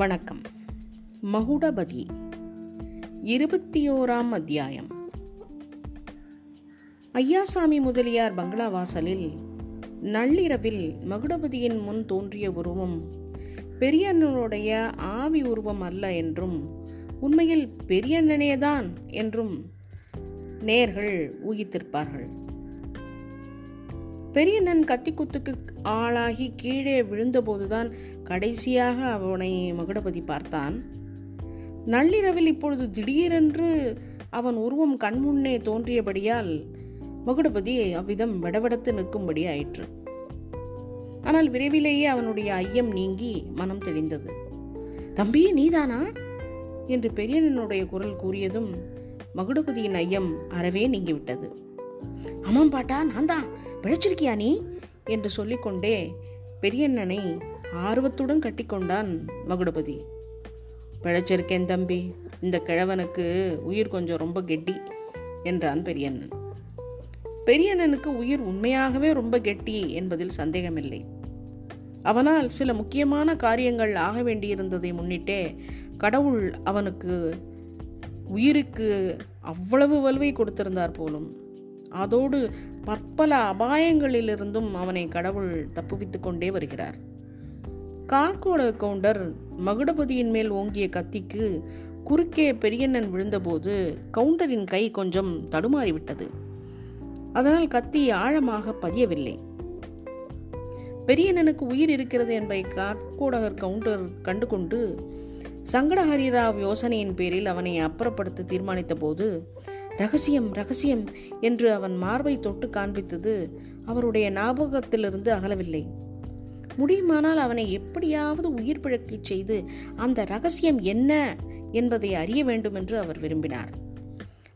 வணக்கம். மகுடபதி இருபத்தி ஓராம் அத்தியாயம். ஐயாசாமி முதலியார் பங்களா வாசலில் நள்ளிரவில் மகுடபதியின் முன் தோன்றிய உருவம் பெரியண்ணனுடைய ஆவி உருவம் அல்ல என்றும் உண்மையில் பெரியண்ணனேதான் என்றும் நேர்கள் ஊகித்திருப்பார்கள். பெரியண்ணன் கத்தி குத்துக்கு ஆளாகி கீழே விழுந்தபோதுதான் கடைசியாக அவனை மகுடபதி பார்த்தான். நள்ளிரவில் இப்பொழுது திடீரென்று அவன் உருவம் கண்முன்னே தோன்றியபடியால் மகுடபதி அவ்விதம் விடவிடத்து நிற்கும்படி ஆயிற்று. ஆனால் விரைவிலேயே அவனுடைய ஐயம் நீங்கி மனம் தெளிந்தது. தம்பி நீதானா? என்று பெரியண்ணனுடைய குரல் கூறியதும் மகுடபதியின் ஐயம் அறவே நீங்கிவிட்டது. ஆமாம் பாட்டா நான் தான் பிழைச்சிருக்கியா நீ? என்று சொல்லிக்கொண்டே பெரியண்ணனை ஆர்வத்துடன் கட்டிக்கொண்டான் மகுடபதி. பிழைச்சிருக்கேன் தம்பி. இந்த கிழவனுக்கு உயிர் கொஞ்சம் ரொம்ப கெட்டி என்றான் பெரியண்ணன். பெரியண்ணனுக்கு உயிர் உண்மையாகவே ரொம்ப கெட்டி என்பதில் சந்தேகமில்லை. அவனால் சில முக்கியமான காரியங்கள் ஆக வேண்டியிருந்ததை முன்னிட்டே கடவுள் அவனுக்கு உயிருக்கு அவ்வளவு வலுவை கொடுத்திருந்தார் போலும். அதோடு பற்பல அபாயங்களிலிருந்தும் அவனை கடவுள் தப்புவித்துக் கொண்டே வருகிறார். காக்கோட கவுண்டர் மகுடபதியின் மேல் ஓங்கிய கத்திக்கு குறுக்கே பெரியண்ணன் விழுந்தபோது கவுண்டரின் கை கொஞ்சம் தடுமாறிவிட்டது. அதனால் கத்தி ஆழமாக பதியவில்லை. பெரியண்ணனுக்கு உயிர் இருக்கிறது என்பதை காக்கோடகர் கவுண்டர் கண்டுகொண்டு சங்கடஹரிராவ் யோசனையின் பேரில் அவனை அப்புறப்படுத்த தீர்மானித்த போது ரகசியம் ரகசியம் என்று அவன் மார்பை தொட்டு காண்பித்தது அவருடைய ஞாபகத்திலிருந்து அகலவில்லை. முடியுமானால் அவனை எப்படியாவது உயிர் பிழக்கி செய்து அந்த ரகசியம் என்ன என்பதை அறிய வேண்டும் என்று அவர் விரும்பினார்.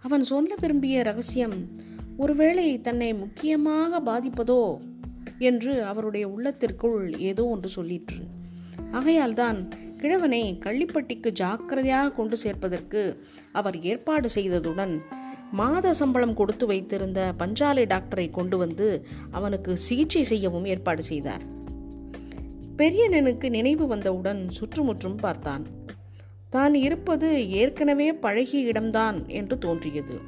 அவன் சொல்ல விரும்பிய ரகசியம் ஒருவேளை தன்னை முக்கியமாக பாதிப்பதோ? என்று அவருடைய உள்ளத்திற்குள் ஏதோ ஒன்று சொல்லிற்று. ஆகையால்தான் கிழவனை கள்ளிப்பட்டிக்கு ஜாக்கிரதையாக கொண்டு சேர்ப்பதற்கு அவர் ஏற்பாடு செய்ததுடன் மாத சம்பளம் கொடுத்து வைத்திருந்த பஞ்சாலை டாக்டரை கொண்டு வந்து அவனுக்கு சிகிச்சை செய்யவும் ஏற்பாடு செய்தார். பெரியனனுக்கு நினைவு வந்தவுடன் சுற்றுமுற்றும் பார்த்தான். தான் இருப்பது ஏற்கனவே பழகிய இடம்தான் என்று தோன்றியது.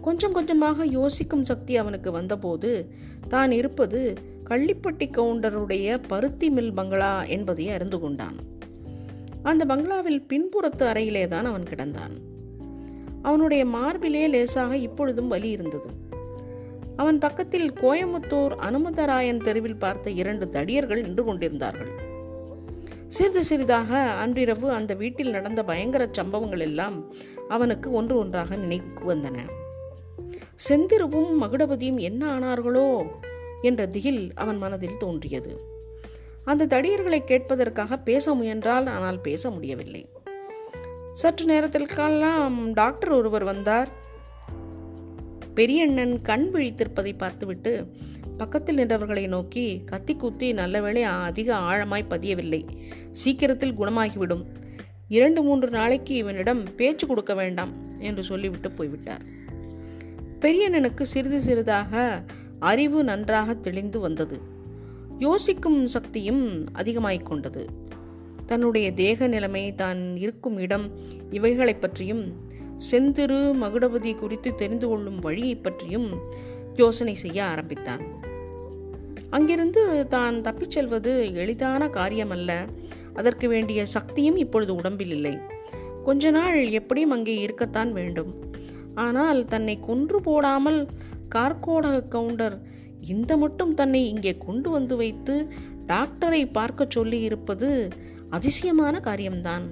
கொஞ்சம் கொஞ்சமாக யோசிக்கும் சக்தி அவனுக்கு வந்தபோது தான் இருப்பது கள்ளிப்பட்டி கவுண்டருடைய பருத்தி மில் பங்களா என்பதை அறிந்து கொண்டான். அந்த பங்களாவில் பின்புறத்து அறையிலே தான் அவன் கிடந்தான். அவனுடைய மார்பிலே லேசாக இப்பொழுதும் வலி இருந்தது. அவன் பக்கத்தில் கோயமுத்தூர் அனுமதராயன் தெருவில் பார்த்த இரண்டு தடியர்கள் நின்று கொண்டிருந்தார்கள். சிறிது சிறிதாக அன்றிரவு அந்த வீட்டில் நடந்த பயங்கர சம்பவங்கள் எல்லாம் அவனுக்கு ஒன்று ஒன்றாக நினைவுக்கு வந்தன. செந்திருவும் மகுடபதியும் என்ன ஆனார்களோ என்ற திகில் அவன் மனதில் தோன்றியது. அந்த தடியர்களை கேட்பதற்காக பேச முயன்றால் ஆனால் பேச முடியவில்லை. சற்று நேரத்திற்கெல்லாம் டாக்டர் ஒருவர் வந்தார். பெரியண்ணன் கண் விழித்திருப்பதை பார்த்துவிட்டு பக்கத்தில் நின்றவர்களை நோக்கி கத்தி குத்தி நல்லவேளை அதிக ஆழமாய் பதியவில்லை. சீக்கிரத்தில் குணமாகிவிடும். இரண்டு மூன்று நாளைக்கு இவனிடம் பேச்சு கொடுக்க வேண்டாம் என்று சொல்லிவிட்டு போய்விட்டார். பெரியண்ணனுக்கு சிறிது சிறிதாக அறிவு நன்றாக தெளிந்து வந்தது. யோசிக்கும் சக்தியும் அதிகமாய்க் கொண்டது. தன்னுடைய தேக நிலைமை தான் இருக்கும் இடம் இவைகளை பற்றியும் செந்திரு மகுடபதி குறித்து தெரிந்து கொள்ளும் வழியை பற்றியும் யோசனை செய்ய ஆரம்பித்தான். அங்கிருந்து தான் தப்பிச் செல்வது எளிதான காரியமல்ல. அதற்கு வேண்டிய சக்தியும் இப்பொழுது உடம்பில் இல்லை. கொஞ்ச நாள் எப்படியும் அங்கே இருக்கத்தான் வேண்டும். ஆனால் தன்னை கொன்று போடாமல் கார்கோடக கவுண்டர் இந்த மட்டும் தன்னை இங்கே கொண்டு வந்து வைத்து டாக்டரை பார்க்க சொல்லி இருப்பது அதிசயமான காரியம்தான்.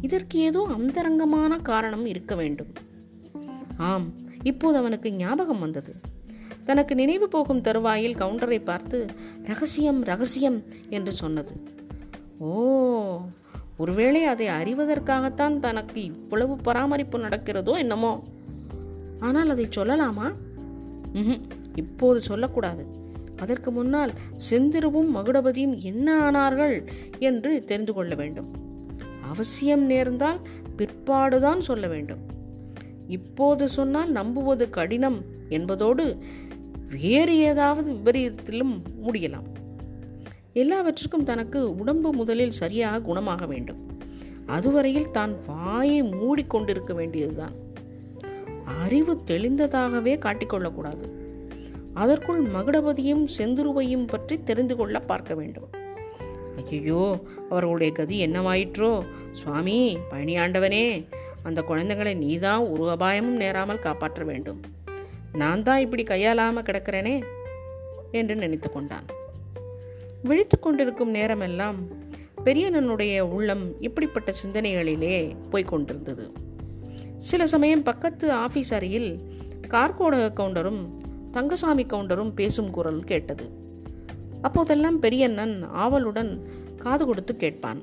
இதற்கு ஏதோ அந்தரங்கமான காரணம் இருக்க வேண்டும். ஆம் இப்போது அவனுக்கு ஞாபகம் வந்தது. தனக்கு நினைவு போகும் தருவாயில் கவுண்டரை பார்த்து ரகசியம் ரகசியம் என்று சொன்னது. ஓ ஒருவேளை அதை அறிவதற்காகத்தான் தனக்கு இவ்வளவு பராமரிப்பு நடக்கிறதோ என்னமோ? ஆனால் அதை சொல்லலாமா? இப்போது சொல்லக்கூடாது. அதற்கு முன்னால் செந்திருவும் மகுடபதியும் என்ன ஆனார்கள் என்று தெரிந்து கொள்ள வேண்டும். அவசியம் நேர்ந்தால் பிற்பாடுதான் சொல்ல வேண்டும். இப்போது சொன்னால் நம்புவது கடினம் என்பதோடு வேறு ஏதாவது விபரீதத்திலும் முடியலாம். எல்லாவற்றிற்கும் தனக்கு உடம்பு முதலில் சரியாக குணமாக வேண்டும். அதுவரையில் தான் வாயை மூடிக்கொண்டிருக்க வேண்டியதுதான். அறிவு தெளிந்ததாகவே காட்டிக்கொள்ளக்கூடாது. அதற்குள் மகுடபதியும் செந்துருவையும் பற்றி தெரிந்து கொள்ள பார்க்க வேண்டும். ஐயோ அவர்களுடைய கதி என்னவாயிற்றோ? சுவாமி பழனியாண்டவனே அந்த குழந்தைகளை நீதான் ஒரு அபாயமும் நேராமல் காப்பாற்ற வேண்டும். நான் தான் இப்படி கையாளாமல் கிடக்கிறேனே? என்று நினைத்து கொண்டான். விழித்து கொண்டிருக்கும் நேரமெல்லாம் பெரியனனுடைய உள்ளம் இப்படிப்பட்ட சிந்தனைகளிலே போய்கொண்டிருந்தது சில சமயம் பக்கத்து ஆபீஸ் அறையில் கார்கோடக கவுண்டரும் தங்கசாமி கவுண்டரும் பேசும் குரல் கேட்டது. அப்போதெல்லாம் பெரியண்ணன் ஆவலுடன் காது கொடுத்து கேட்பான்.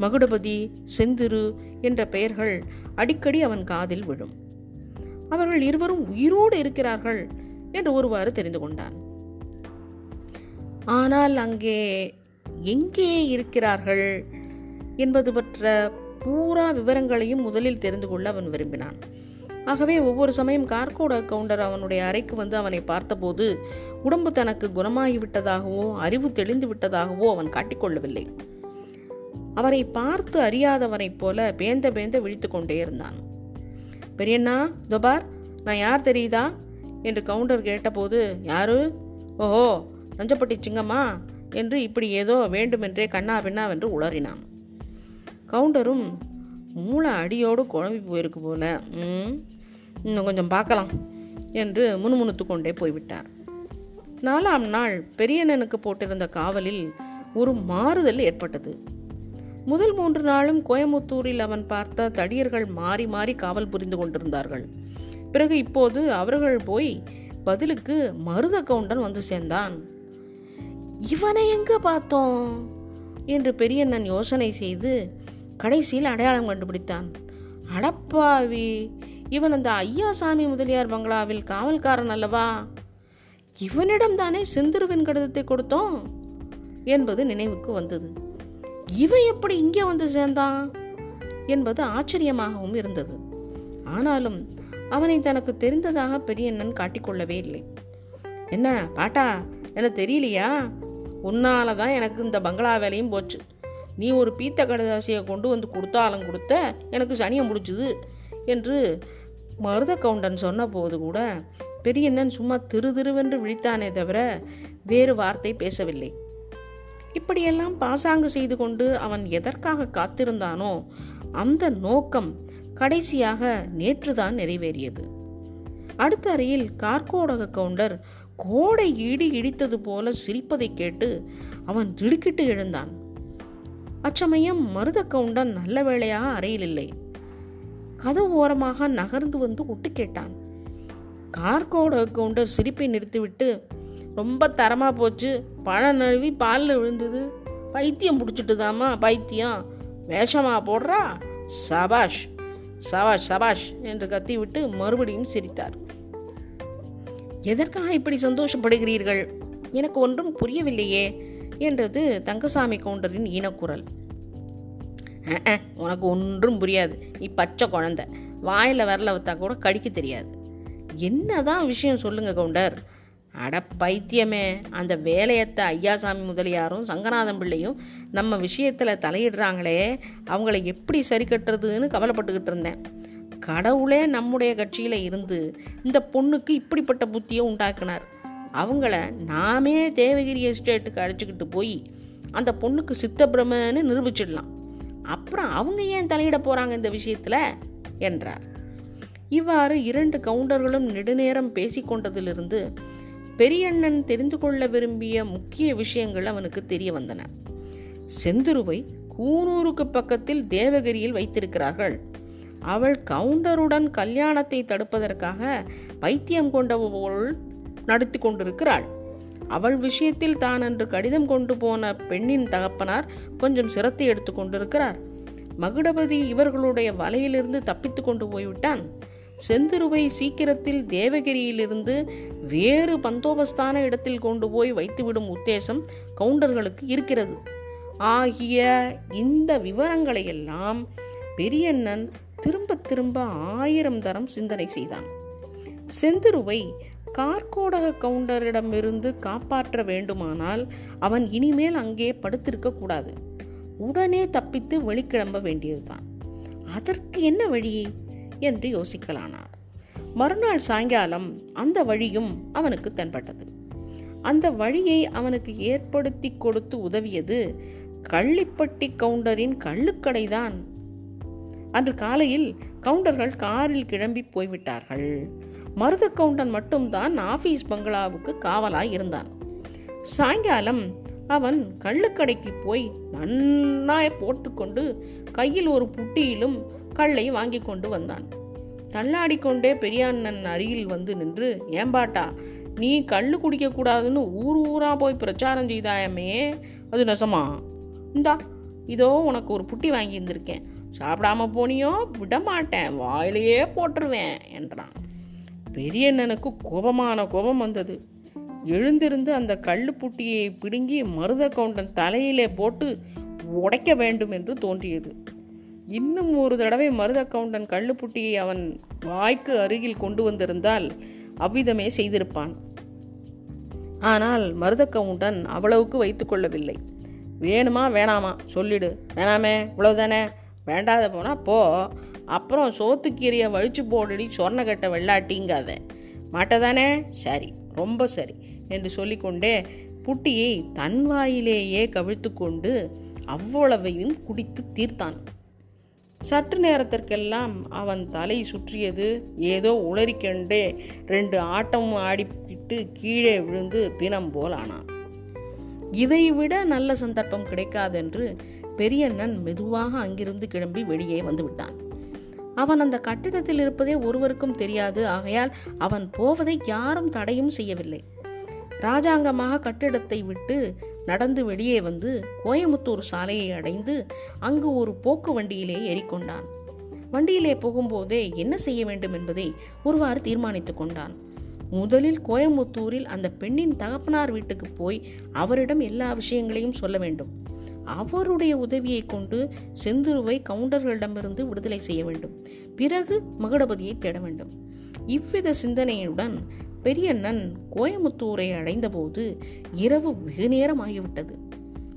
மகுடபதி செந்திரு என்ற பெயர்கள் அடிக்கடி அவன் காதில் விழும். அவர்கள் இருவரும் உயிரோடு இருக்கிறார்கள் என்று ஒருவாறு தெரிந்து கொண்டான். ஆனால் அங்கே எங்கே இருக்கிறார்கள்? என்பது பற்ற பூரா விவரங்களையும் முதலில் தெரிந்து கொள்ள அவன் விரும்பினான். ஆகவே ஒவ்வொரு சமயம் கார்கோட கவுண்டர் அவனுடைய அறைக்கு வந்து அவனை பார்த்தபோது உடம்பு தனக்கு குணமாகிவிட்டதாகவோ அறிவு தெளிந்து விட்டதாகவோ அவன் காட்டிக்கொள்ளவில்லை. அவரை பார்த்து அறியாதவனைப் போல பேந்த பேந்த விழித்து கொண்டே இருந்தான். பெரியண்ணா துபார் நான் யார் தெரியுதா? என்று கவுண்டர் கேட்டபோது யாரு? ஓஹோ நஞ்சப்பட்டி சிங்கம்மா என்று இப்படி ஏதோ வேண்டுமென்றே கண்ணா பின்னாவென்று உளறினான். கவுண்டரும் மூளை அடியோடு குழம்பி போயிருக்கு போல. இன்னும் கொஞ்சம் பார்க்கலாம் என்று முணுமுணுத்து கொண்டே போய்விட்டார். நாலாம் நாள் பெரியண்ணனுக்கு போட்டிருந்த காவலில் ஒரு மாறுதல் ஏற்பட்டது. முதல் மூன்று நாளும் கோயமுத்தூரில் அவன் பார்த்த தடியர்கள் மாறி மாறி காவல் புரிந்து கொண்டிருந்தார்கள். பிறகு இப்போது அவர்கள் போய் பதிலுக்கு மருத கவுண்டன் வந்து சேர்ந்தான். இவனை எங்க பார்த்தோம்? என்று பெரியண்ணன் யோசனை செய்து கடைசியில் அடையாளம் கண்டுபிடித்தான். அடப்பாவி இவன் அந்த ஐயாசாமி முதலியார் பங்களாவில் காவல்காரன் அல்லவா? இவனிடம் தானே செந்துருவின் கடிதத்தை கொடுத்தோம் என்பது நினைவுக்கு வந்தது. இவன் எப்படி இங்கே வந்து சேர்ந்தான் என்பது ஆச்சரியமாகவும் இருந்தது. ஆனாலும் அவனை தனக்கு தெரிந்ததாக பெரியண்ணன் காட்டிக்கொள்ளவே இல்லை. என்ன பாட்டா எனக்கு தெரியலையா? உன்னால தான் எனக்கு இந்த பங்களா வேலையும் போச்சு. நீ ஒரு பீத்த கடதாசியை கொண்டு வந்து கொடுத்தாலும் கொடுத்த எனக்கு சனியம் முடிச்சுது என்று மருத கவுண்டன் சொன்னபோது கூட பெரியண்ணன் சும்மா திரு திருவென்று விழித்தானே தவிர வேறு வார்த்தை பேசவில்லை. இப்படியெல்லாம் பாசாங்கு செய்து கொண்டு அவன் எதற்காக காத்திருந்தானோ அந்த நோக்கம் கடைசியாக நேற்றுதான் நிறைவேறியது. அடுத்த அறையில் கார்கோடக கவுண்டர் கோடை இடி இடித்தது போல சிரிப்பதை கேட்டு அவன் திடுக்கிட்டு எழுந்தான். அச்சமயம் மருத கவுண்டன் நல்ல வேளையாக அறையில் இல்லை கதவு ஓரமாக நகர்ந்து வந்து ஒட்டு கேட்டான். கார்கோட கவுண்டர் சிரிப்பை நிறுத்திவிட்டு ரொம்ப தரமாக போச்சு. பழம் நழுவி பாலில் விழுந்தது. பைத்தியம் பிடிச்சிட்டுதாமா பைத்தியம். வேஷமா போடுறா? சபாஷ் சபாஷ் சபாஷ் என்று கத்திவிட்டு மறுபடியும் சிரித்தார். எதற்காக இப்படி சந்தோஷப்படுகிறீர்கள்? எனக்கு ஒன்றும் புரியவில்லையே என்றது தங்கசாமி கவுண்டரின் ஈனக்குரல் உனக்கு ஒன்றும் புரியாது. நீ பச்சை குழந்த. வாயில் வரல வைத்தா கூட கடிக்க தெரியாது. என்னதான் விஷயம் சொல்லுங்க கவுண்டர். அட பைத்தியமே. அந்த வேலையத்தை ஐயாசாமி முதலியாரும் சங்கநாதன் பிள்ளையும் நம்ம விஷயத்தில் தலையிடுறாங்களே. அவங்கள எப்படி சரி கட்டுறதுன்னு கவலைப்பட்டுக்கிட்டு இருந்தேன். கடவுளே நம்முடைய கட்சியில் இருந்து இந்த பொண்ணுக்கு இப்படிப்பட்ட புத்தியை உண்டாக்குனார். அவங்கள நாமே தேவகிரி எஸ்டேட்டுக்கு அழைச்சிக்கிட்டு போய் அந்த பொண்ணுக்கு சித்தப்பிரமன்னு நிரூபிச்சிடலாம். அப்புறம் அவங்க ஏன் தலையிட போகிறாங்க இந்த விஷயத்தில்? என்றார். இவ்வாறு இரண்டு கவுண்டர்களும் நெடுநேரம் பேசிக்கொண்டதிலிருந்து பெரியண்ணன் தெரிந்து கொள்ள விரும்பிய முக்கிய விஷயங்கள் அவனுக்கு தெரிய வந்தன. செந்துருவை கூனூருக்கு பக்கத்தில் தேவகிரியில் வைத்திருக்கிறார்கள். அவள் கவுண்டருடன் கல்யாணத்தை தடுப்பதற்காக பைத்தியம் கொண்டவள் நடத்தி கொண்டிருக்கிறாள். அவள் விஷயத்தில் தான் அன்று கடிதம் கொண்டு போன பெண்ணின் தகப்பனார் கொஞ்சம் சிரத்தை எடுத்து கொண்டிருக்கிறார். மகுடபதி இவர்களுடைய வலையிலிருந்து தப்பித்து கொண்டு போய்விட்டான். செந்துருவை சீக்கிரத்தில் தேவகிரியிலிருந்து வேறு பந்தோபஸ்தான இடத்தில் கொண்டு போய் வைத்துவிடும் உத்தேசம் கவுண்டர்களுக்கு இருக்கிறது. ஆகிய இந்த விவரங்களை எல்லாம் பெரியண்ணன் திரும்ப திரும்ப ஆயிரம் தரம் சிந்தனை செய்தான். செந்துருவை கார்கோடக கவுண்டரிடமிருந்து காப்பாற்ற வேண்டுமானால் அவன் இனிமேல் அங்கே படுத்திருக்க கூடாது உடனே தப்பித்து வெளிக்கிளம்ப வேண்டியதுதான். அதற்கு என்ன வழி? என்று யோசிக்கலானார். மறுநாள் சாயங்காலம் அந்த வழியும் அவனுக்கு தென்பட்டது. அந்த வழியை அவனுக்கு ஏற்படுத்தி கொடுத்து உதவியது கள்ளிப்பட்டி கவுண்டரின் கள்ளுக்கடைதான். அன்று காலையில் கவுண்டர்கள் காரில் கிளம்பி போய்விட்டார்கள். மருத கவுண்டன் மட்டும்தான் ஆபீஸ் பங்களாவுக்கு காவலாய் இருந்தான். சாயங்காலம் அவன் கள்ளுக்கடைக்கு போய் நன்னாய் போட்டுக்கொண்டு கையில் ஒரு புட்டியிலும் கல்லை வாங்கி கொண்டு வந்தான். தள்ளாடிக்கொண்டே பெரியாண்ணன் அருகில் வந்து நின்று ஏம்பாட்டா நீ கள்ளு குடிக்க கூடாதுன்னு ஊர் ஊரா போய் பிரச்சாரம் செய்தாயமே அது நெசமா? இந்தா இதோ உனக்கு ஒரு புட்டி வாங்கி இருந்திருக்கேன். சாப்பிடாம போனியோ? விட மாட்டேன் வாயிலேயே போட்டுருவேன் என்றான். பெரியண்ணனுக்கு கோபமான கோபம் வந்தது. எழுந்திருந்து அந்த கல்லுப்புட்டியை பிடுங்கி மருத கவுண்டன் தலையிலே போட்டு உடைக்க வேண்டும் என்று தோன்றியது. இன்னும் ஒரு தடவை மருத கவுண்டன் கள்ளுப்புட்டியை அவன் வாய்க்கு அருகில் கொண்டு வந்திருந்தால் அவ்விதமே செய்திருப்பான். ஆனால் மருத கவுண்டன் அவ்வளவுக்கு வைத்துக்கொள்ளவில்லை வேணுமா வேணாமா சொல்லிடு. வேணாமே இவ்வளவுதானே? வேண்டாத போனா போ. அப்புறம் சோத்துக்கீரையை வழிச்சு போடடி சொர்ணக்கட்டை வெள்ளாட்டிங்காத. மாட்டதானே? சரி ரொம்ப சரி என்று சொல்லிக்கொண்டே புட்டியை தன் வாயிலேயே கவிழ்த்து கொண்டு அவ்வளவையும் குடித்து தீர்த்தான். சற்று நேரத்திற்கெல்லாம் அவன் தலை சுற்றியது ஏதோ உளறிக்கண்டே ரெண்டு ஆட்டமும் ஆடிக்கிட்டு கீழே விழுந்து பிணம் போல் ஆனான். இதைவிட நல்ல சந்தர்ப்பம் கிடைக்காதென்று பெரியண்ணன் மெதுவாக அங்கிருந்து கிளம்பி வெளியே வந்து விட்டான் அவன் அந்த கட்டிடத்தில் இருப்பதே ஒருவருக்கும் தெரியாது. ஆகையால் அவன் போவதை யாரும் தடையும் செய்யவில்லை. ராஜாங்கமாக கட்டிடத்தை விட்டு நடந்து வெளியே வந்து கோயமுத்தூர் சாலையை அடைந்து அங்கு ஒரு போக்கு வண்டியிலே ஏறிக்கொண்டான். வண்டியிலே போகும்போதே என்ன செய்ய வேண்டும் என்பதை ஒருவாறு தீர்மானித்துக் கொண்டான். முதலில் கோயமுத்தூரில் அந்த பெண்ணின் தகப்பனார் வீட்டுக்கு போய் அவரிடம் எல்லா விஷயங்களையும் சொல்ல வேண்டும். அவருடைய உதவியை கொண்டு செந்துருவை கவுண்டர்களிடமிருந்து விடுதலை செய்ய வேண்டும். பிறகு மகுடபதியை தேட வேண்டும். இவ்வித சிந்தனையுடன் பெரியண்ணன் கோயமுத்தூரை அடைந்தபோது இரவு வெகு நேரம் ஆகிவிட்டது.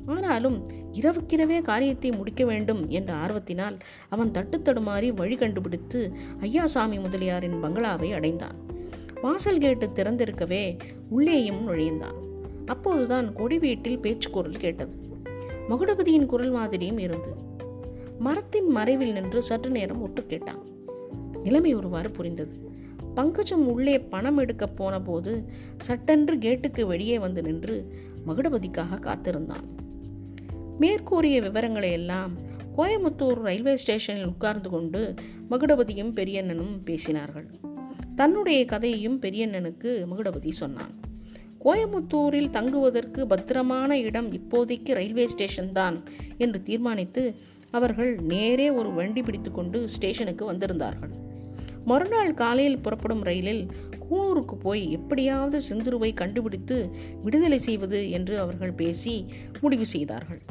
ஆனாலும் இரவுக்கிரவே காரியத்தை முடிக்க வேண்டும் என்ற ஆர்வத்தினால் அவன் தட்டு தடுமாறி வழி கண்டுபிடித்து ஐயாசாமி முதலியாரின் பங்களாவை அடைந்தான். வாசல் கேட்டு திறந்திருக்கவே உள்ளேயும் நுழைந்தான். அப்போதுதான் கொடி வீட்டில் பேச்சுக்குரல் கேட்டது. மகுடபதியின் குரல் மாதிரியும் இருந்து மரத்தின் மறைவில் நின்று சற்று நேரம் ஒட்டு கேட்டான். நிலைமை ஒருவாறு புரிந்தது. பங்கஜம் உள்ளே பணம் எடுக்க போன போது சட்டென்று கேட்டுக்கு வெளியே வந்து நின்று மகுடபதிக்காக காத்திருந்தான். மேற்கூறிய விவரங்களை எல்லாம் கோயமுத்தூர் ரயில்வே ஸ்டேஷனில் உட்கார்ந்து கொண்டு மகுடபதியும் பெரியண்ணனும் பேசினார்கள். தன்னுடைய கதையையும் பெரியண்ணனுக்கு மகுடபதி சொன்னான். கோயமுத்தூரில் தங்குவதற்கு பத்திரமான இடம் இப்போதைக்கு ரயில்வே ஸ்டேஷன் தான் என்று தீர்மானித்து அவர்கள் நேரே ஒரு வண்டி பிடித்துக்கொண்டு ஸ்டேஷனுக்கு வந்திருந்தார்கள். மறுநாள் காலையில் புறப்படும் ரயிலில் கூனூருக்கு போய் எப்படியாவது செந்துருவை கண்டுபிடித்து விடுதலை செய்வது என்று அவர்கள் பேசி முடிவு செய்தார்கள்.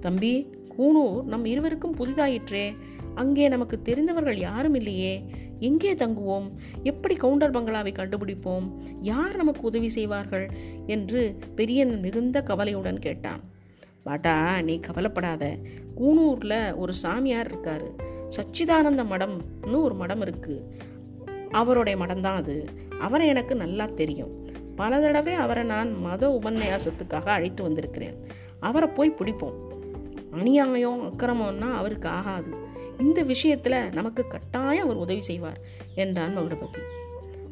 தம்பி கூனூர் நம் இருவருக்கும் புதிதாயிற்றே. அங்கே நமக்கு தெரிந்தவர்கள் யாரும் இல்லையே. எங்கே தங்குவோம்? எப்படி கவுண்டர் பங்களாவை கண்டுபிடிப்போம்? யார் நமக்கு உதவி செய்வார்கள்? என்று பெரியன் மிகுந்த கவலையுடன் கேட்டான். பாட்டா நீ கவலைப்படாத. கூனூரில் ஒரு சாமியார் இருக்காரு. சச்சிதானந்த மடம்னு ஒரு மடம் இருக்கு. அவருடைய மடம் தான் அது. அவரை எனக்கு நல்லா தெரியும். பல தடவை அவரை நான் மத உபன்யாசத்துக்காக அழைத்து வந்திருக்கிறேன். அவரை போய் பிடிப்போம். அநியாயம் அக்கிரமம்னா அவருக்கு ஆகாது. இந்த விஷயத்தில் நமக்கு கட்டாயம் அவர் உதவி செய்வார் என்றான் மகுடபதி.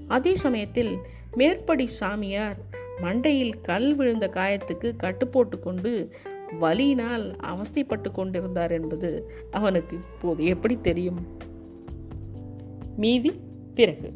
அதே சமயத்தில் மேற்படி சாமியார் மண்டையில் கல் விழுந்த காயத்துக்கு கட்டு கொண்டு வலியினால் அவஸ்தைப்பட்டு கொண்டிருந்தார் என்பது அவனுக்கு இப்போது எப்படி தெரியும்? மீதி பிறகு.